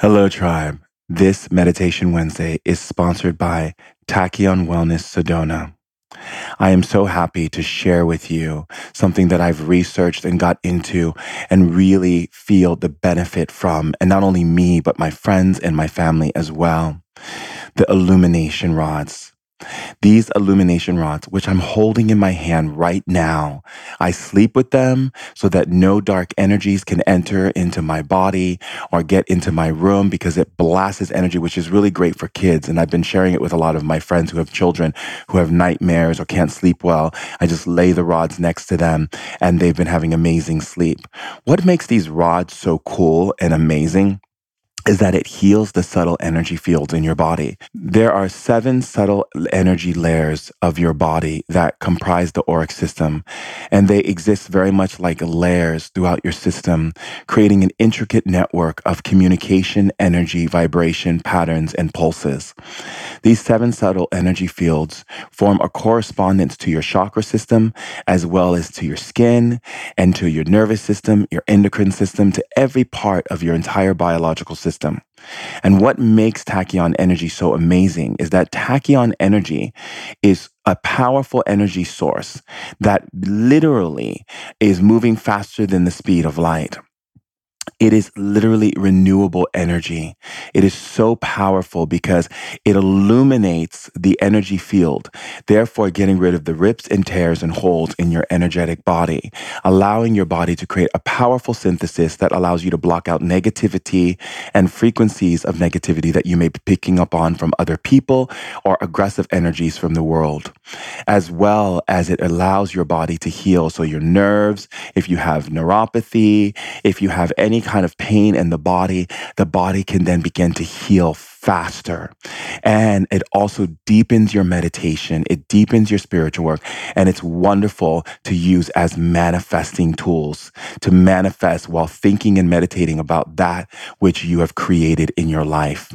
Hello, tribe. This Meditation Wednesday is sponsored by Tachyon Wellness Sedona. I am so happy to share with you something that I've researched and got into and really feel the benefit from, and not only me, but my friends and my family as well. The illumination rods. These illumination rods, which I'm holding in my hand right now, I sleep with them so that no dark energies can enter into my body or get into my room because it blasts energy, which is really great for kids. And I've been sharing it with a lot of my friends who have children who have nightmares or can't sleep well. I just lay the rods next to them and they've been having amazing sleep. What makes these rods so cool and amazing? Is that it heals the subtle energy fields in your body. There are seven subtle energy layers of your body that comprise the auric system, and they exist very much like layers throughout your system, creating an intricate network of communication, energy, vibration, patterns, and pulses. These seven subtle energy fields form a correspondence to your chakra system, as well as to your skin and to your nervous system, your endocrine system, to every part of your entire biological system system. And what makes tachyon energy so amazing is that tachyon energy is a powerful energy source that literally is moving faster than the speed of light. It is literally renewable energy. It is so powerful because it illuminates the energy field, therefore getting rid of the rips and tears and holes in your energetic body, allowing your body to create a powerful synthesis that allows you to block out negativity and frequencies of negativity that you may be picking up on from other people or aggressive energies from the world, as well as it allows your body to heal. So your nerves, if you have neuropathy, if you have any kind of pain in the body, the body can then begin to heal faster. And it also deepens your meditation. It deepens your spiritual work. And it's wonderful to use as manifesting tools to manifest while thinking and meditating about that which you have created in your life.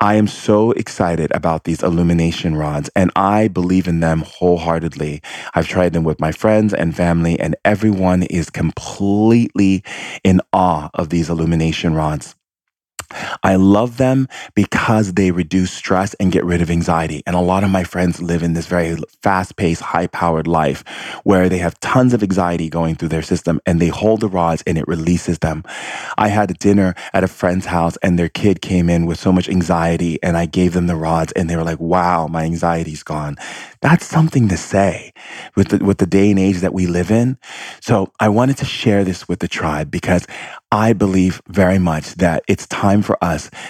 I am so excited about these illumination rods and I believe in them wholeheartedly. I've tried them with my friends and family and everyone is completely in awe of these illumination rods. I love them because they reduce stress and get rid of anxiety. And a lot of my friends live in this very fast paced, high powered life where they have tons of anxiety going through their system and they hold the rods and it releases them. I had a dinner at a friend's house and their kid came in with so much anxiety and I gave them the rods and they were like, wow, my anxiety's gone. That's something to say with the, with the day and age that we live in. So I wanted to share this with the tribe because I believe very much that it's time for us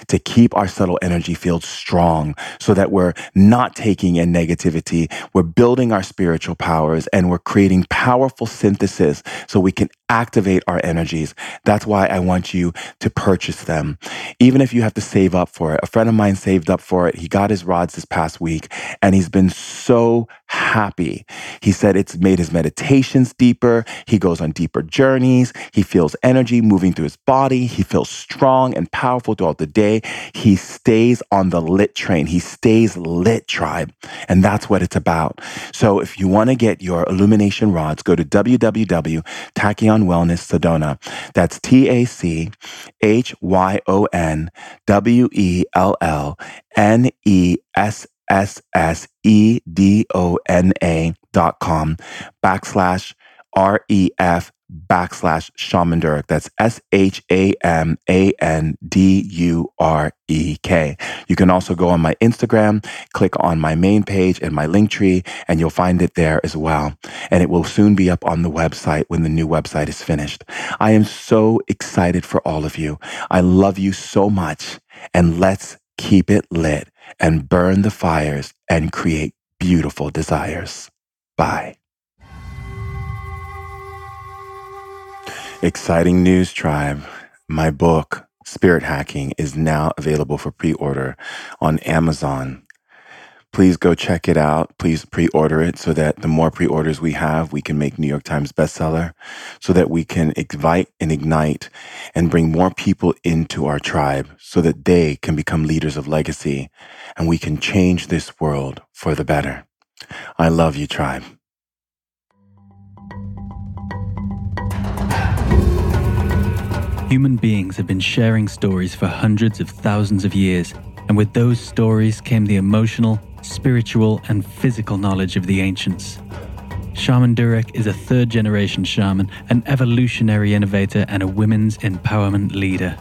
to keep our subtle energy field strong so that we're not taking in negativity. We're building our spiritual powers and we're creating powerful synthesis so we can activate our energies. That's why I want you to purchase them. Even if you have to save up for it. A friend of mine saved up for it. He got his rods this past week and he's been so happy. He said it's made his meditations deeper. He goes on deeper journeys. He feels energy moving through his body. He feels strong and powerful throughout the day. He stays on the lit train. He stays lit tribe. And that's what it's about. So if you want to get your illumination rods, go to www.tachyon Wellness Sedona. That's T A C H Y O N W E L L N E S S S E D O N A dot com backslash R E F backslash shaman Durek. That's S H A M A N D U R E K. You can also go on my Instagram, click on my main page and my Linktree, and you'll find it there as well. And it will soon be up on the website when the new website is finished. I am so excited for all of you. I love you so much, and let's keep it lit and burn the fires and create beautiful desires. Bye. Exciting news, tribe. My book, Spirit Hacking, is now available for pre order on Amazon. Please go check it out. Please pre order it so that the more pre orders we have, we can make New York Times bestseller, so that we can invite and ignite and bring more people into our tribe so that they can become leaders of legacy and we can change this world for the better. I love you, tribe. Human beings have been sharing stories for hundreds of thousands of years, and with those stories came the emotional, spiritual, and physical knowledge of the ancients. Shaman Durek is a third generation shaman, an evolutionary innovator, and a women's empowerment leader.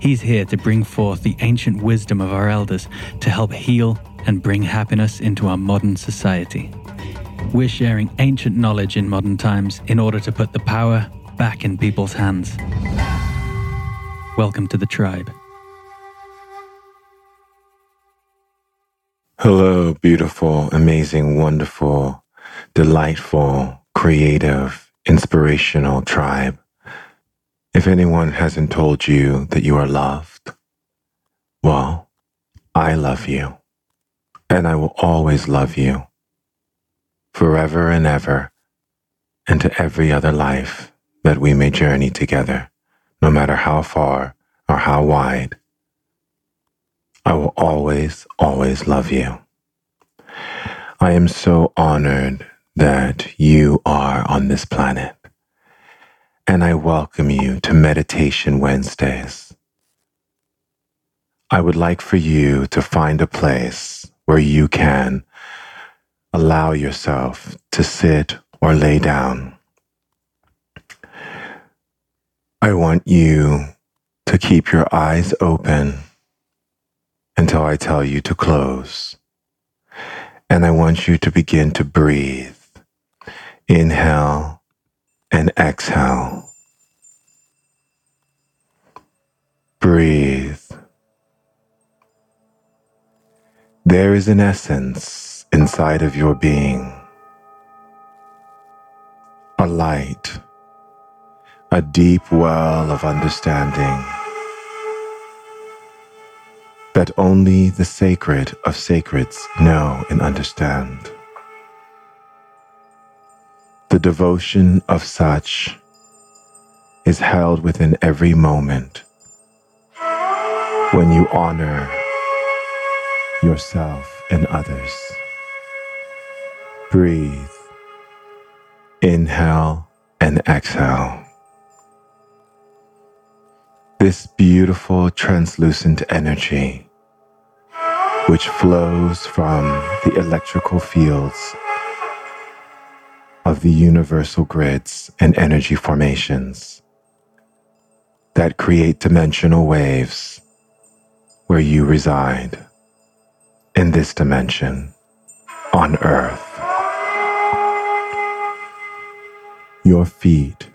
He's here to bring forth the ancient wisdom of our elders to help heal and bring happiness into our modern society. We're sharing ancient knowledge in modern times in order to put the power back in people's hands. Welcome to the tribe. Hello, beautiful, amazing, wonderful, delightful, creative, inspirational tribe. If anyone hasn't told you that you are loved, well, I love you, and I will always love you, forever and ever, and to every other life that we may journey together, no matter how far or how wide. I will always, always love you. I am so honored that you are on this planet, and I welcome you to Meditation Wednesdays. I would like for you to find a place where you can allow yourself to sit or lay down I want you to keep your eyes open until I tell you to close. And I want you to begin to breathe. Inhale and exhale. Breathe. There is an essence inside of your being, a light a deep well of understanding that only the sacred of sacreds know and understand. The devotion of such is held within every moment when you honor yourself and others. Breathe, inhale, and exhale this beautiful translucent energy which flows from the electrical fields of the universal grids and energy formations that create dimensional waves where you reside in this dimension on earth. Your feet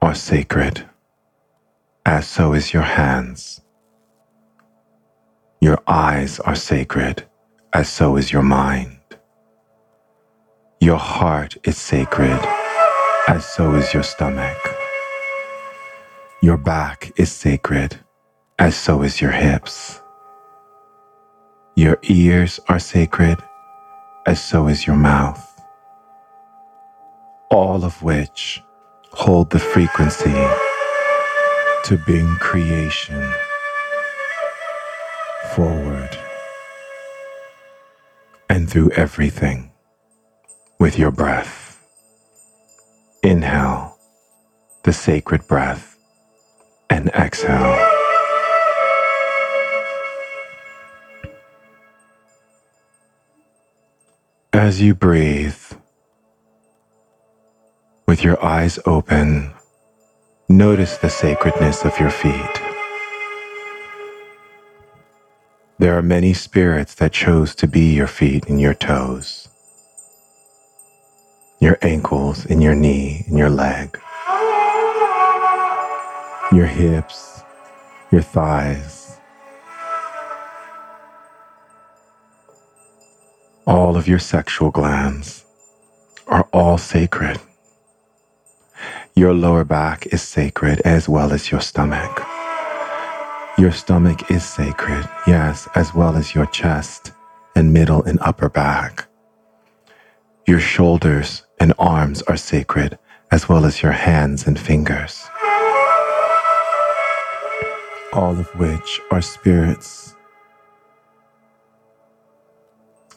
are sacred as so is your hands. Your eyes are sacred, as so is your mind. Your heart is sacred, as so is your stomach. Your back is sacred, as so is your hips. Your ears are sacred, as so is your mouth. All of which hold the frequency to bring creation forward and through everything with your breath. Inhale the sacred breath and exhale. As you breathe, with your eyes open, Notice the sacredness of your feet. There are many spirits that chose to be your feet and your toes, your ankles and your knee and your leg, your hips, your thighs, all of your sexual glands are all sacred. Your lower back is sacred as well as your stomach. Your stomach is sacred, yes, as well as your chest and middle and upper back. Your shoulders and arms are sacred, as well as your hands and fingers. All of which are spirits,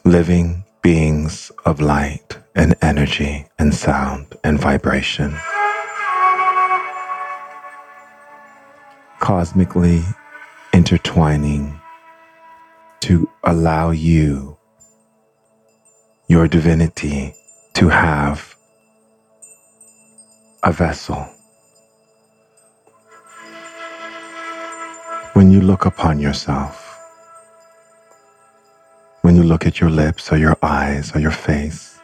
living beings of light and energy and sound and vibration. Cosmically intertwining to allow you, your divinity, to have a vessel. When you look upon yourself, when you look at your lips or your eyes or your face,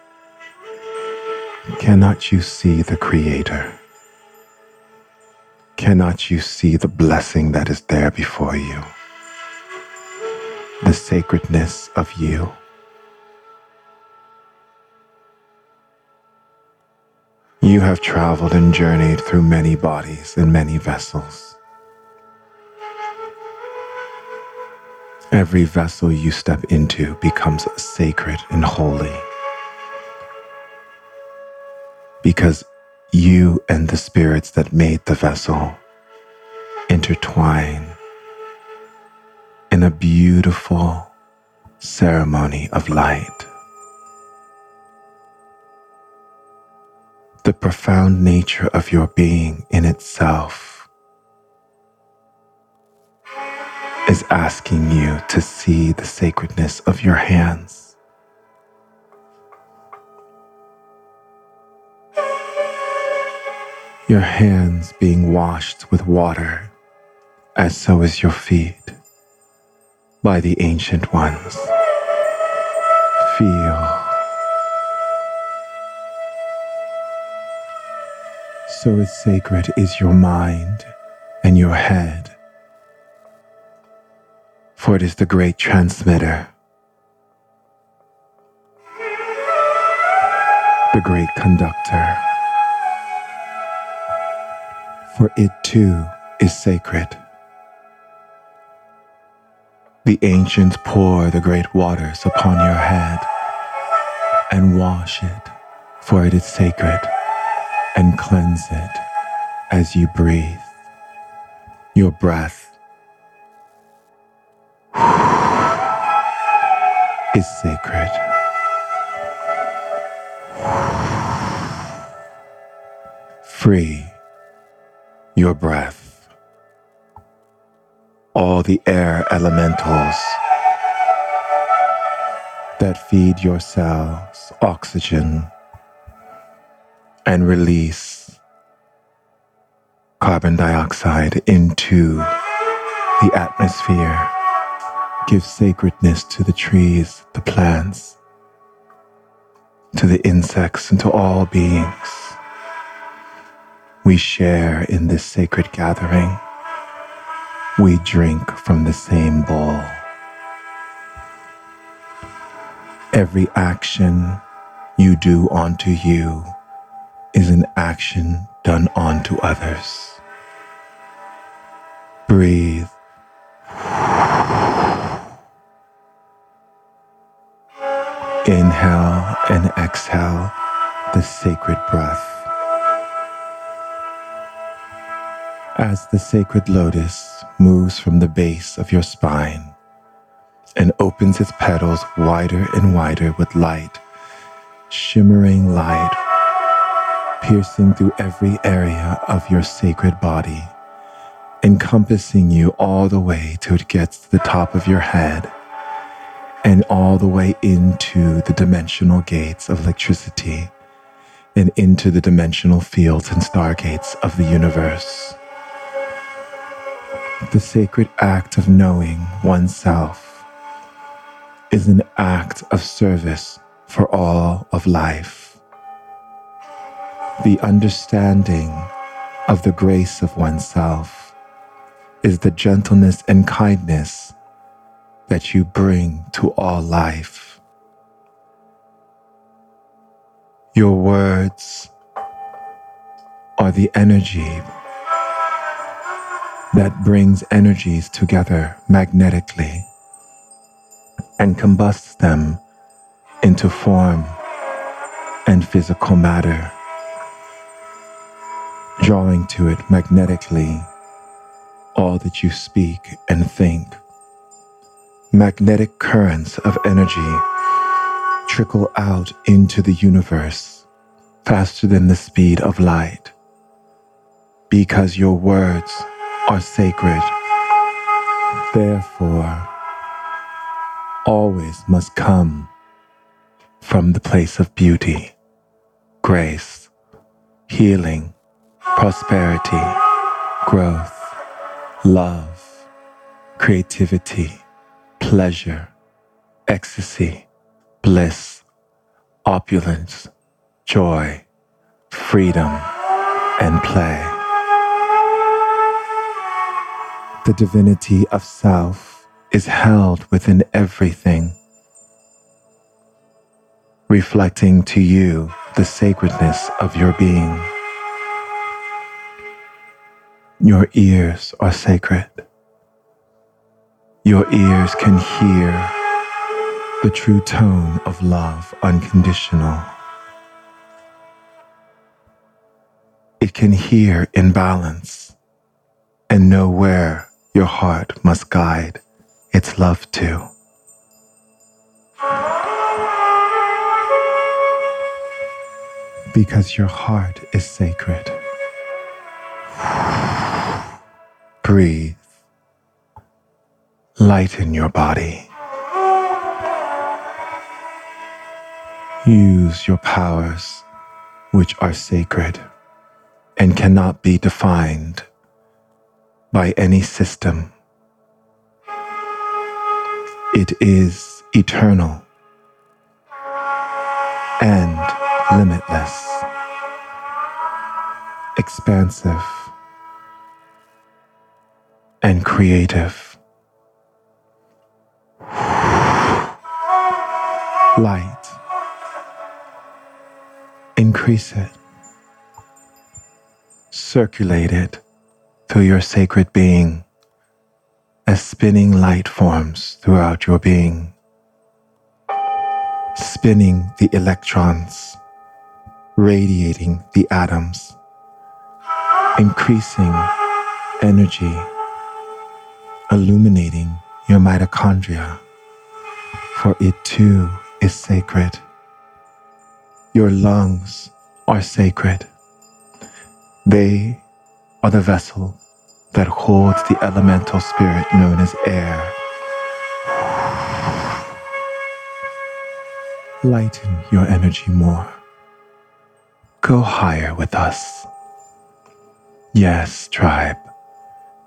cannot you see the Creator? Cannot you see the blessing that is there before you? The sacredness of you? You have traveled and journeyed through many bodies and many vessels. Every vessel you step into becomes sacred and holy because you and the spirits that made the vessel intertwine in a beautiful ceremony of light. The profound nature of your being in itself is asking you to see the sacredness of your hands your hands being washed with water, as so is your feet by the ancient ones. Feel. So as sacred is your mind and your head, for it is the great transmitter, the great conductor for it too is sacred. The ancients pour the great waters upon your head and wash it, for it is sacred, and cleanse it as you breathe. Your breath is sacred. Free your breath, all the air elementals that feed your cells oxygen and release carbon dioxide into the atmosphere. Give sacredness to the trees, the plants, to the insects, and to all beings we share in this sacred gathering. We drink from the same bowl. Every action you do unto you is an action done unto others. Breathe. Inhale and exhale the sacred breath. As the sacred lotus moves from the base of your spine and opens its petals wider and wider with light, shimmering light, piercing through every area of your sacred body, encompassing you all the way till it gets to the top of your head and all the way into the dimensional gates of electricity and into the dimensional fields and stargates of the universe. The sacred act of knowing oneself is an act of service for all of life. The understanding of the grace of oneself is the gentleness and kindness that you bring to all life. Your words are the energy that brings energies together magnetically and combusts them into form and physical matter, drawing to it magnetically all that you speak and think. Magnetic currents of energy trickle out into the universe faster than the speed of light because your words are sacred. Therefore, always must come from the place of beauty, grace, healing, prosperity, growth, love, creativity, pleasure, ecstasy, bliss, opulence, joy, freedom, and play. The divinity of self is held within everything, reflecting to you the sacredness of your being. Your ears are sacred. Your ears can hear the true tone of love unconditional. It can hear in balance and know where your heart must guide its love to. Because your heart is sacred. Breathe. Lighten your body. Use your powers, which are sacred and cannot be defined by any system. It is eternal and limitless, expansive and creative. Light. Increase it. Circulate it through your sacred being as spinning light forms throughout your being, spinning the electrons, radiating the atoms, increasing energy illuminating your mitochondria, for it too is sacred. Your lungs are sacred. They are the vessel that holds the elemental spirit known as air. Lighten your energy more. Go higher with us. Yes, tribe,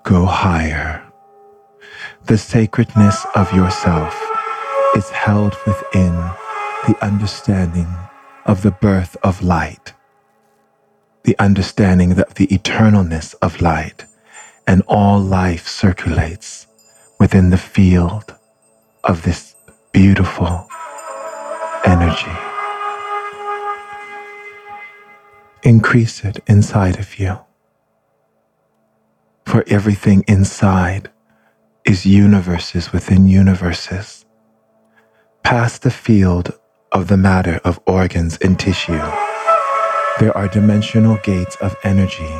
go higher. The sacredness of yourself is held within the understanding of the birth of light, the understanding of the eternalness of light, and all life circulates within the field of this beautiful energy. Increase it inside of you. For everything inside is universes within universes. Past the field of the matter of organs and tissue, there are dimensional gates of energy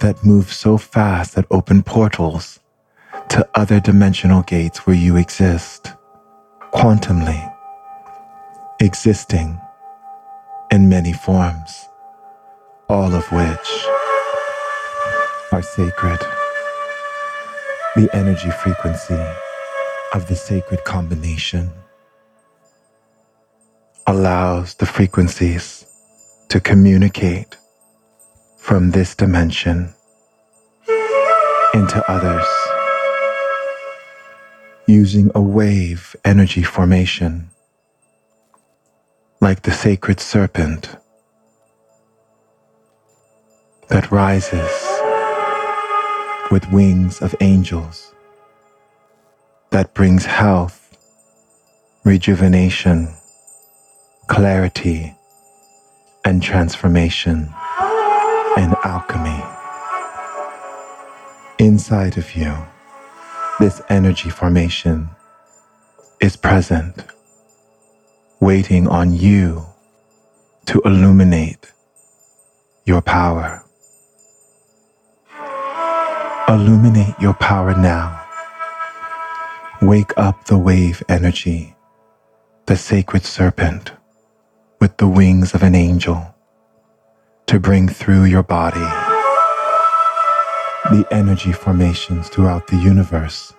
that move so fast that open portals to other dimensional gates where you exist, quantumly, existing in many forms, all of which are sacred. The energy frequency of the sacred combination allows the frequencies to communicate from this dimension into others using a wave energy formation like the sacred serpent that rises with wings of angels that brings health, rejuvenation, clarity, and transformation and alchemy. Inside of you, this energy formation is present, waiting on you to illuminate your power. Illuminate your power now. Wake up the wave energy, the sacred serpent with the wings of an angel to bring through your body the energy formations throughout the universe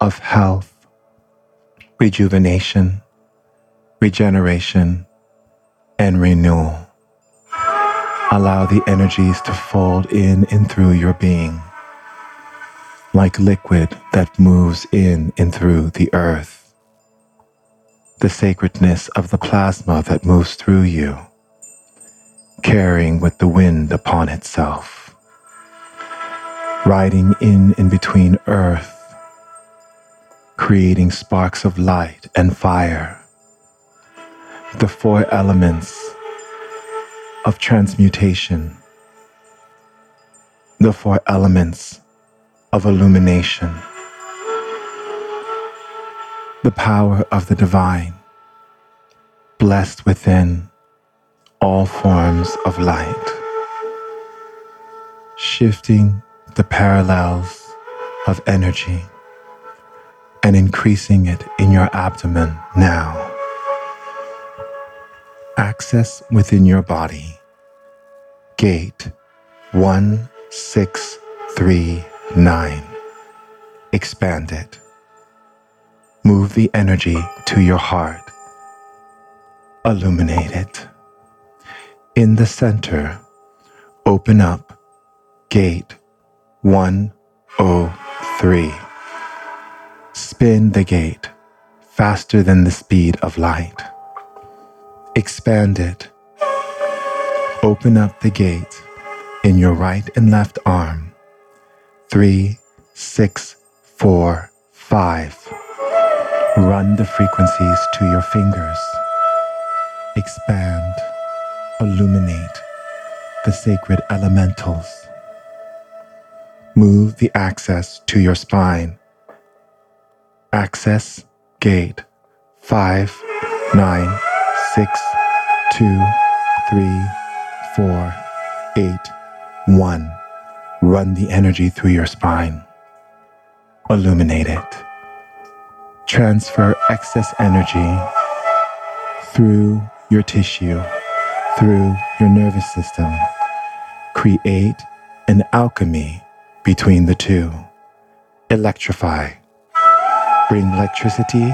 of health, rejuvenation, regeneration, and renewal. Allow the energies to fold in and through your being like liquid that moves in and through the earth. The sacredness of the plasma that moves through you, carrying with the wind upon itself, riding in and between earth, creating sparks of light and fire. The four elements of transmutation, the four elements of illumination, the power of the divine, blessed within all forms of light, shifting the parallels of energy and increasing it in your abdomen now. Access within your body. Gate 163 9. Expand it. Move the energy to your heart. Illuminate it. In the center, open up gate 103. Spin the gate faster than the speed of light. Expand it. Open up the gate in your right and left arm three, six, four, five. Run the frequencies to your fingers. Expand, illuminate the sacred elementals. Move the access to your spine. Access gate five, nine, six, two, three, four, eight, one. Run the energy through your spine. Illuminate it. Transfer excess energy through your tissue, through your nervous system. Create an alchemy between the two. Electrify. Bring electricity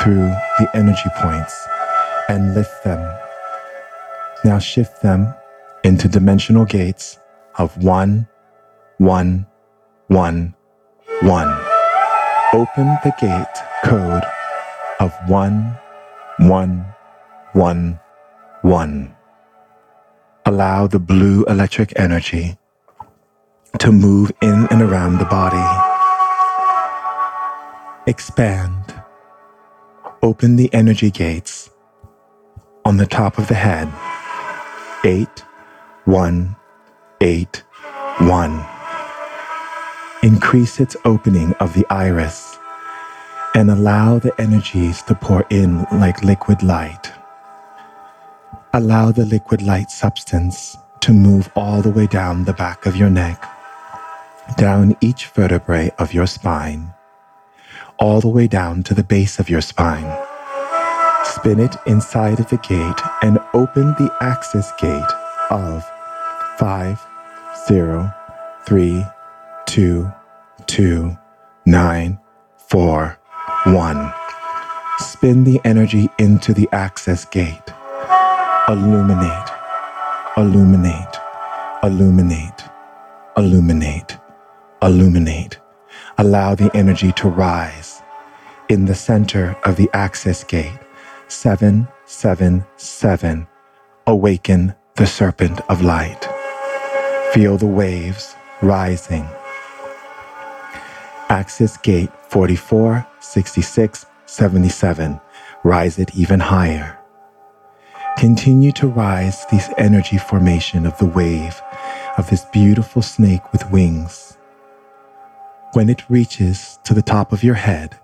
through the energy points and lift them. Now shift them into dimensional gates of one one, one, one. Open the gate code of one, one, one, one. Allow the blue electric energy to move in and around the body. Expand. Open the energy gates on the top of the head. Eight, one, eight, one increase its opening of the iris, and allow the energies to pour in like liquid light. Allow the liquid light substance to move all the way down the back of your neck, down each vertebrae of your spine, all the way down to the base of your spine. Spin it inside of the gate and open the access gate of 503 two, two, nine, four, one. Spin the energy into the access gate. Illuminate, illuminate, illuminate, illuminate, illuminate. Allow the energy to rise. In the center of the access gate, 777, awaken the serpent of light. Feel the waves rising Access gate 44, 66, 77. Rise it even higher. Continue to rise this energy formation of the wave of this beautiful snake with wings. When it reaches to the top of your head,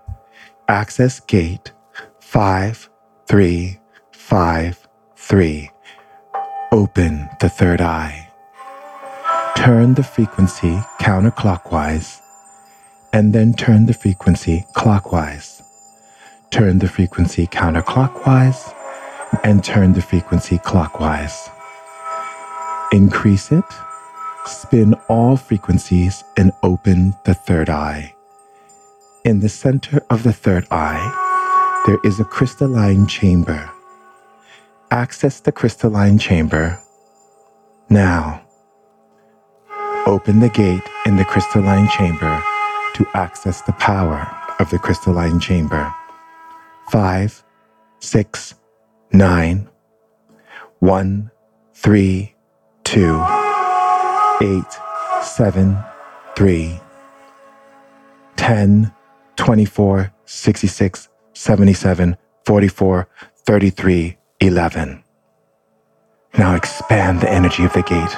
access gate 5353. Open the third eye. Turn the frequency counterclockwise and then turn the frequency clockwise. Turn the frequency counterclockwise and turn the frequency clockwise. Increase it, Spin all frequencies and open the third eye. In the center of the third eye, there is a crystalline chamber. Access the crystalline chamber now. Open the gate in the crystalline chamber to access the power of the crystalline chamber. Five, six, nine, one, three, two, eight, seven, three, ten, twenty-four, sixty-six, seventy-seven, forty-four, thirty-three, eleven. Now expand the energy of the gate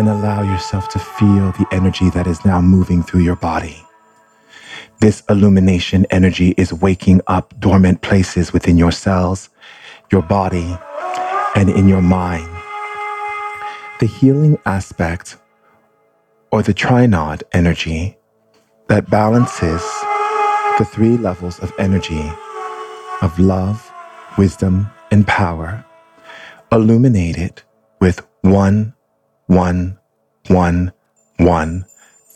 and allow yourself to feel the energy that is now moving through your body. This illumination energy is waking up dormant places within your cells, your body, and in your mind. The healing aspect or the trinod energy that balances the three levels of energy of love, wisdom, and power, illuminated with one one, one, one,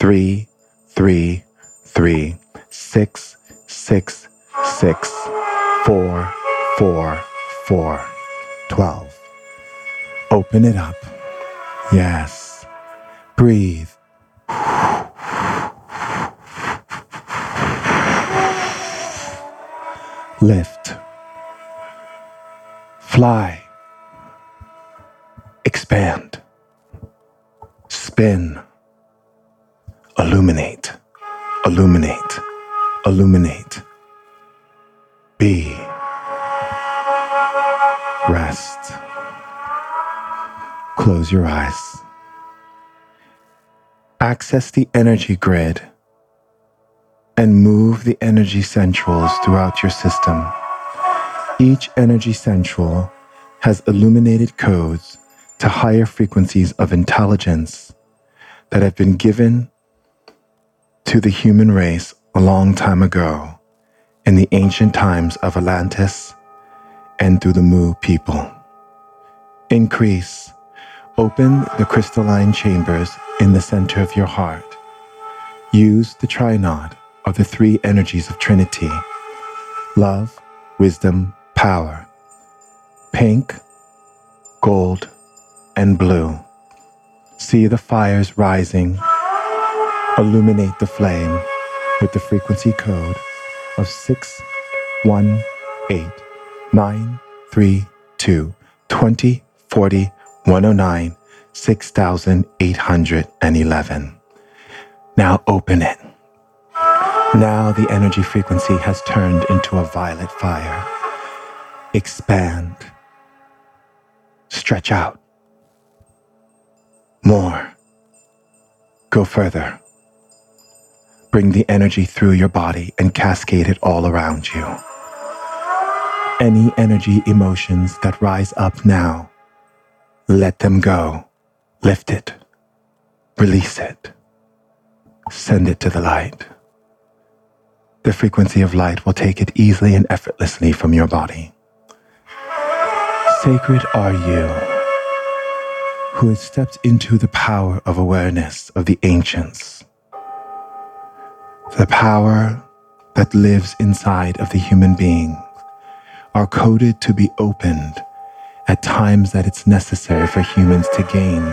three, three, three, six, six, six, four, four, four, twelve. Open it up. Yes. Breathe. Lift. Fly. Expand spin, illuminate, illuminate, illuminate, be, rest, close your eyes, access the energy grid and move the energy centrals throughout your system. Each energy central has illuminated codes to higher frequencies of intelligence that have been given to the human race a long time ago in the ancient times of Atlantis and through the Mu people. Increase. Open the crystalline chambers in the center of your heart. Use the trinod of the three energies of Trinity love, wisdom, power. Pink, gold, and blue See the fires rising. Illuminate the flame with the frequency code of 618 932 2040 109 6811. Now open it. Now the energy frequency has turned into a violet fire. Expand. Stretch out. More. Go further. Bring the energy through your body and cascade it all around you. Any energy emotions that rise up now, let them go. Lift it. Release it. Send it to the light. The frequency of light will take it easily and effortlessly from your body. Sacred are you who has stepped into the power of awareness of the ancients. The power that lives inside of the human being are coded to be opened at times that it's necessary for humans to gain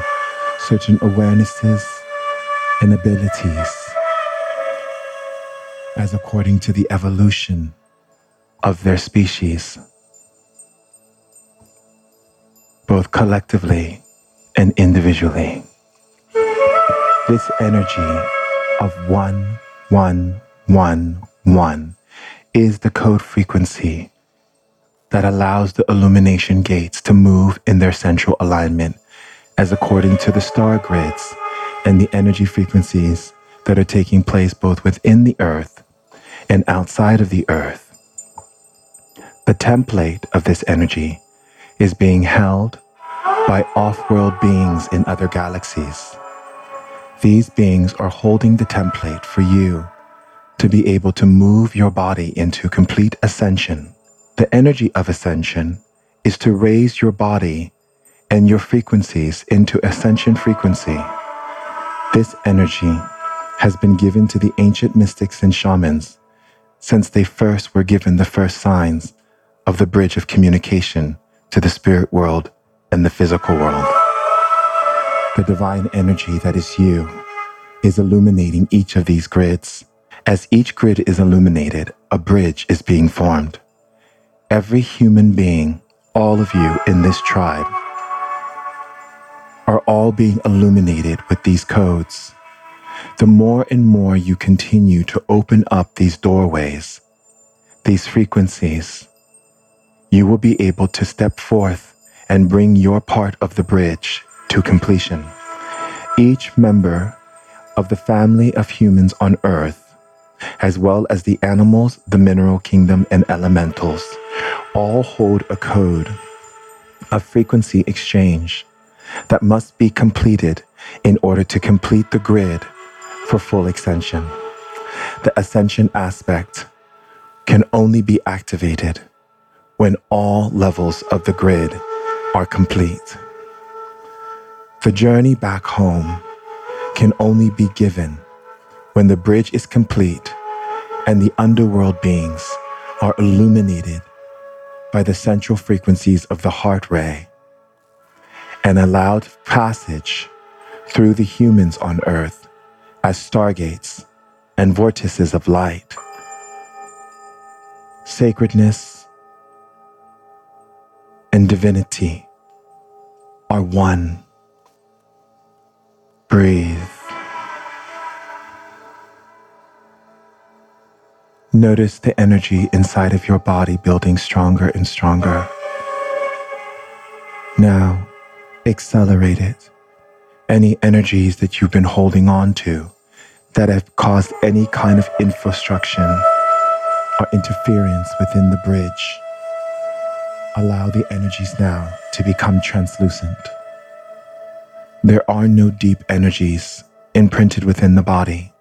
certain awarenesses and abilities as according to the evolution of their species, both collectively and individually. This energy of one, one, one, one is the code frequency that allows the illumination gates to move in their central alignment as according to the star grids and the energy frequencies that are taking place both within the earth and outside of the earth. The template of this energy is being held by off world beings in other galaxies. These beings are holding the template for you to be able to move your body into complete ascension. The energy of ascension is to raise your body and your frequencies into ascension frequency. This energy has been given to the ancient mystics and shamans since they first were given the first signs of the bridge of communication to the spirit world and the physical world. The divine energy that is you is illuminating each of these grids. As each grid is illuminated, a bridge is being formed. Every human being, all of you in this tribe, are all being illuminated with these codes. The more and more you continue to open up these doorways, these frequencies, you will be able to step forth and bring your part of the bridge to completion. Each member of the family of humans on earth, as well as the animals, the mineral kingdom, and elementals, all hold a code of frequency exchange that must be completed in order to complete the grid for full extension. The ascension aspect can only be activated when all levels of the grid are complete. The journey back home can only be given when the bridge is complete and the underworld beings are illuminated by the central frequencies of the heart ray and allowed passage through the humans on earth as stargates and vortices of light. Sacredness and divinity are one. Breathe. Notice the energy inside of your body building stronger and stronger. Now, accelerate it. Any energies that you've been holding on to that have caused any kind of infrastructure or interference within the bridge, allow the energies now to become translucent. There are no deep energies imprinted within the body.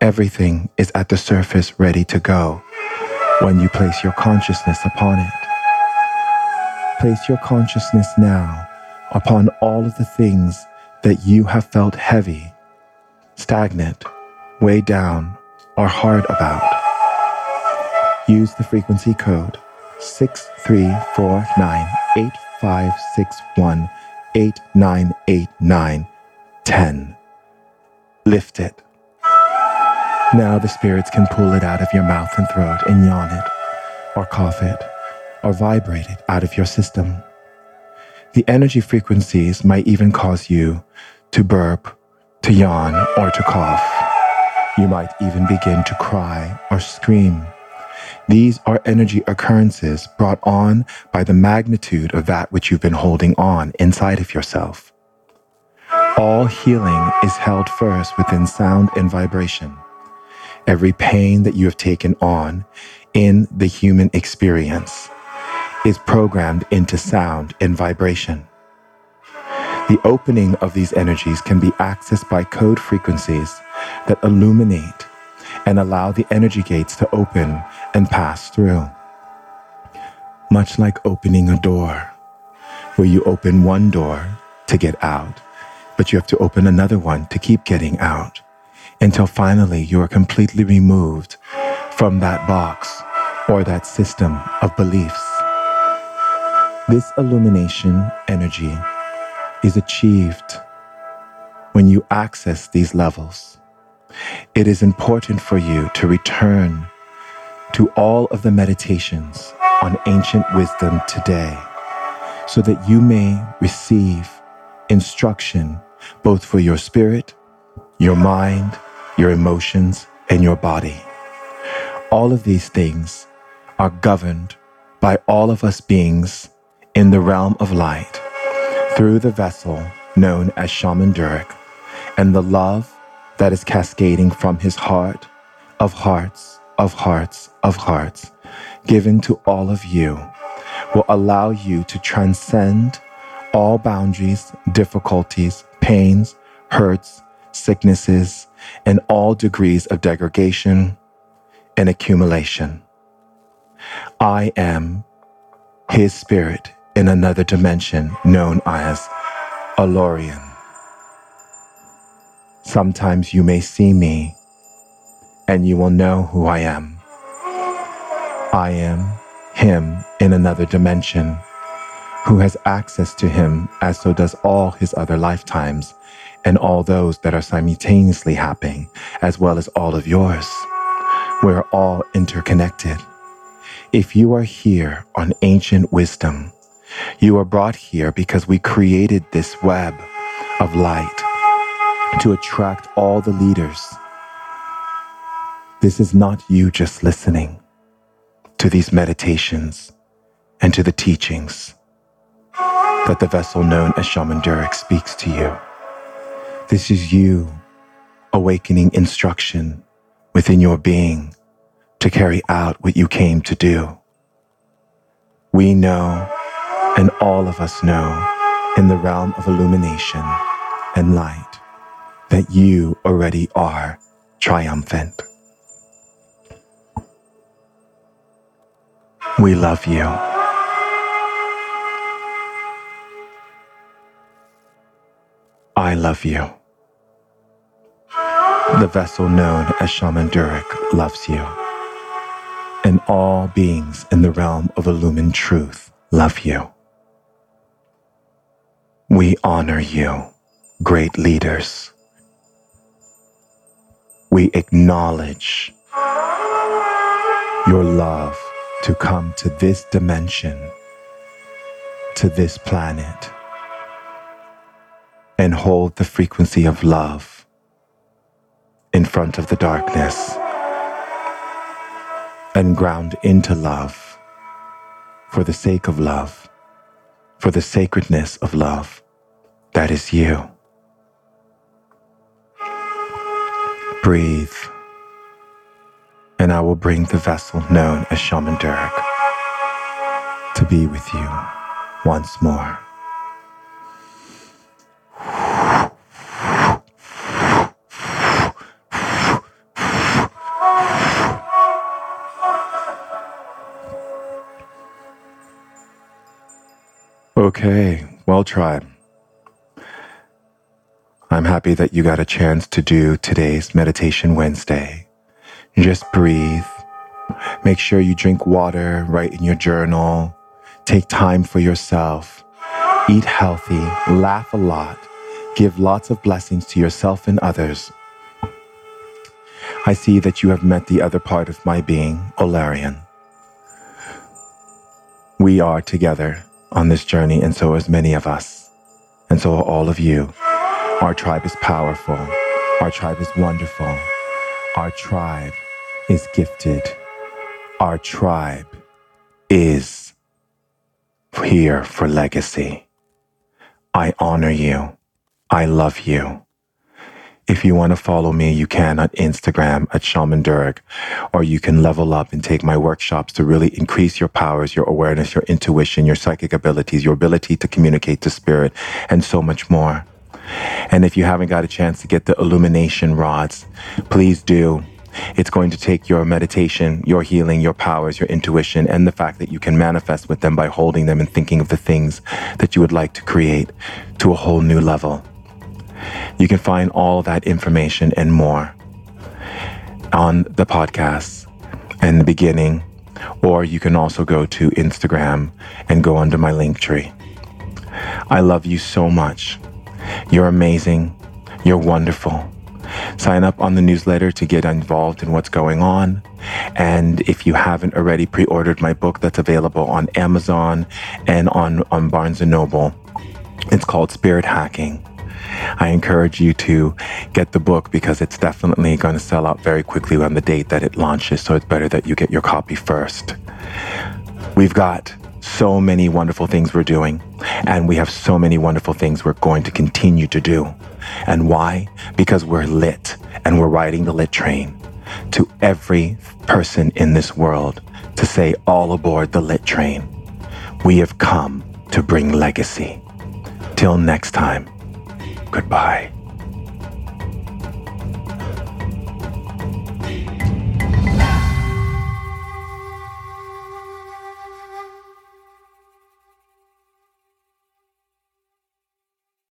Everything is at the surface ready to go when you place your consciousness upon it. Place your consciousness now upon all of the things that you have felt heavy, stagnant, weighed down, or hard about. Use the frequency code 63498561898910. Lift it. Now the spirits can pull it out of your mouth and throat and yawn it, or cough it, or vibrate it out of your system. The energy frequencies might even cause you to burp, to yawn, or to cough. You might even begin to cry or scream. These are energy occurrences brought on by the magnitude of that which you've been holding on inside of yourself. All healing is held first within sound and vibration. Every pain that you have taken on in the human experience is programmed into sound and vibration. The opening of these energies can be accessed by code frequencies that illuminate and allow the energy gates to open and pass through. Much like opening a door, where you open one door to get out, but you have to open another one to keep getting out until finally you are completely removed from that box or that system of beliefs. This illumination energy is achieved when you access these levels. It is important for you to return to all of the meditations on ancient wisdom today so that you may receive instruction both for your spirit, your mind, your emotions, and your body. All of these things are governed by all of us beings in the realm of light through the vessel known as Shaman Durek and the love that is cascading from his heart of hearts, of hearts, of hearts, given to all of you, will allow you to transcend all boundaries, difficulties, pains, hurts, sicknesses, and all degrees of degradation and accumulation. I am His Spirit in another dimension known as Alorian. Sometimes you may see me and you will know who I am. I am him in another dimension who has access to him as so does all his other lifetimes and all those that are simultaneously happening as well as all of yours. We're all interconnected. If you are here on ancient wisdom, you are brought here because we created this web of light to attract all the leaders. This is not you just listening to these meditations and to the teachings that the vessel known as Shaman Durek speaks to you. This is you awakening instruction within your being to carry out what you came to do. We know, and all of us know, in the realm of illumination and light, that you already are triumphant. We love you. I love you. The vessel known as Shaman Durek loves you and all beings in the realm of illumined truth love you. We honor you, great leaders. We acknowledge your love to come to this dimension, to this planet, and hold the frequency of love in front of the darkness and ground into love for the sake of love, for the sacredness of love. That is you. Breathe, and I will bring the vessel known as Shaman Durek to be with you once more. Okay, well, tried. I'm happy that you got a chance to do today's Meditation Wednesday. Just breathe. Make sure you drink water, write in your journal, take time for yourself, eat healthy, laugh a lot, give lots of blessings to yourself and others. I see that you have met the other part of my being, Olarian. We are together on this journey, and so is many of us. And so are all of you. Our tribe is powerful. Our tribe is wonderful. Our tribe is gifted. Our tribe is here for legacy. I honor you. I love you. If you want to follow me, you can on Instagram at Shaman Durek, or you can level up and take my workshops to really increase your powers, your awareness, your intuition, your psychic abilities, your ability to communicate to spirit, and so much more. And if you haven't got a chance to get the illumination rods, please do. It's going to take your meditation, your healing, your powers, your intuition, and the fact that you can manifest with them by holding them and thinking of the things that you would like to create to a whole new level. You can find all that information and more on the podcast in the beginning, or you can also go to Instagram and go under my Linktree. I love you so much. You're amazing. You're wonderful. Sign up on the newsletter to get involved in what's going on. And if you haven't already pre-ordered my book that's available on Amazon and on, on Barnes & Noble, it's called Spirit Hacking. I encourage you to get the book because it's definitely going to sell out very quickly on the date that it launches. So it's better that you get your copy first. We've got so many wonderful things we're doing, and we have so many wonderful things we're going to continue to do. And why? Because we're lit and we're riding the lit train to every person in this world to say, all aboard the lit train. We have come to bring legacy. Till next time. Goodbye.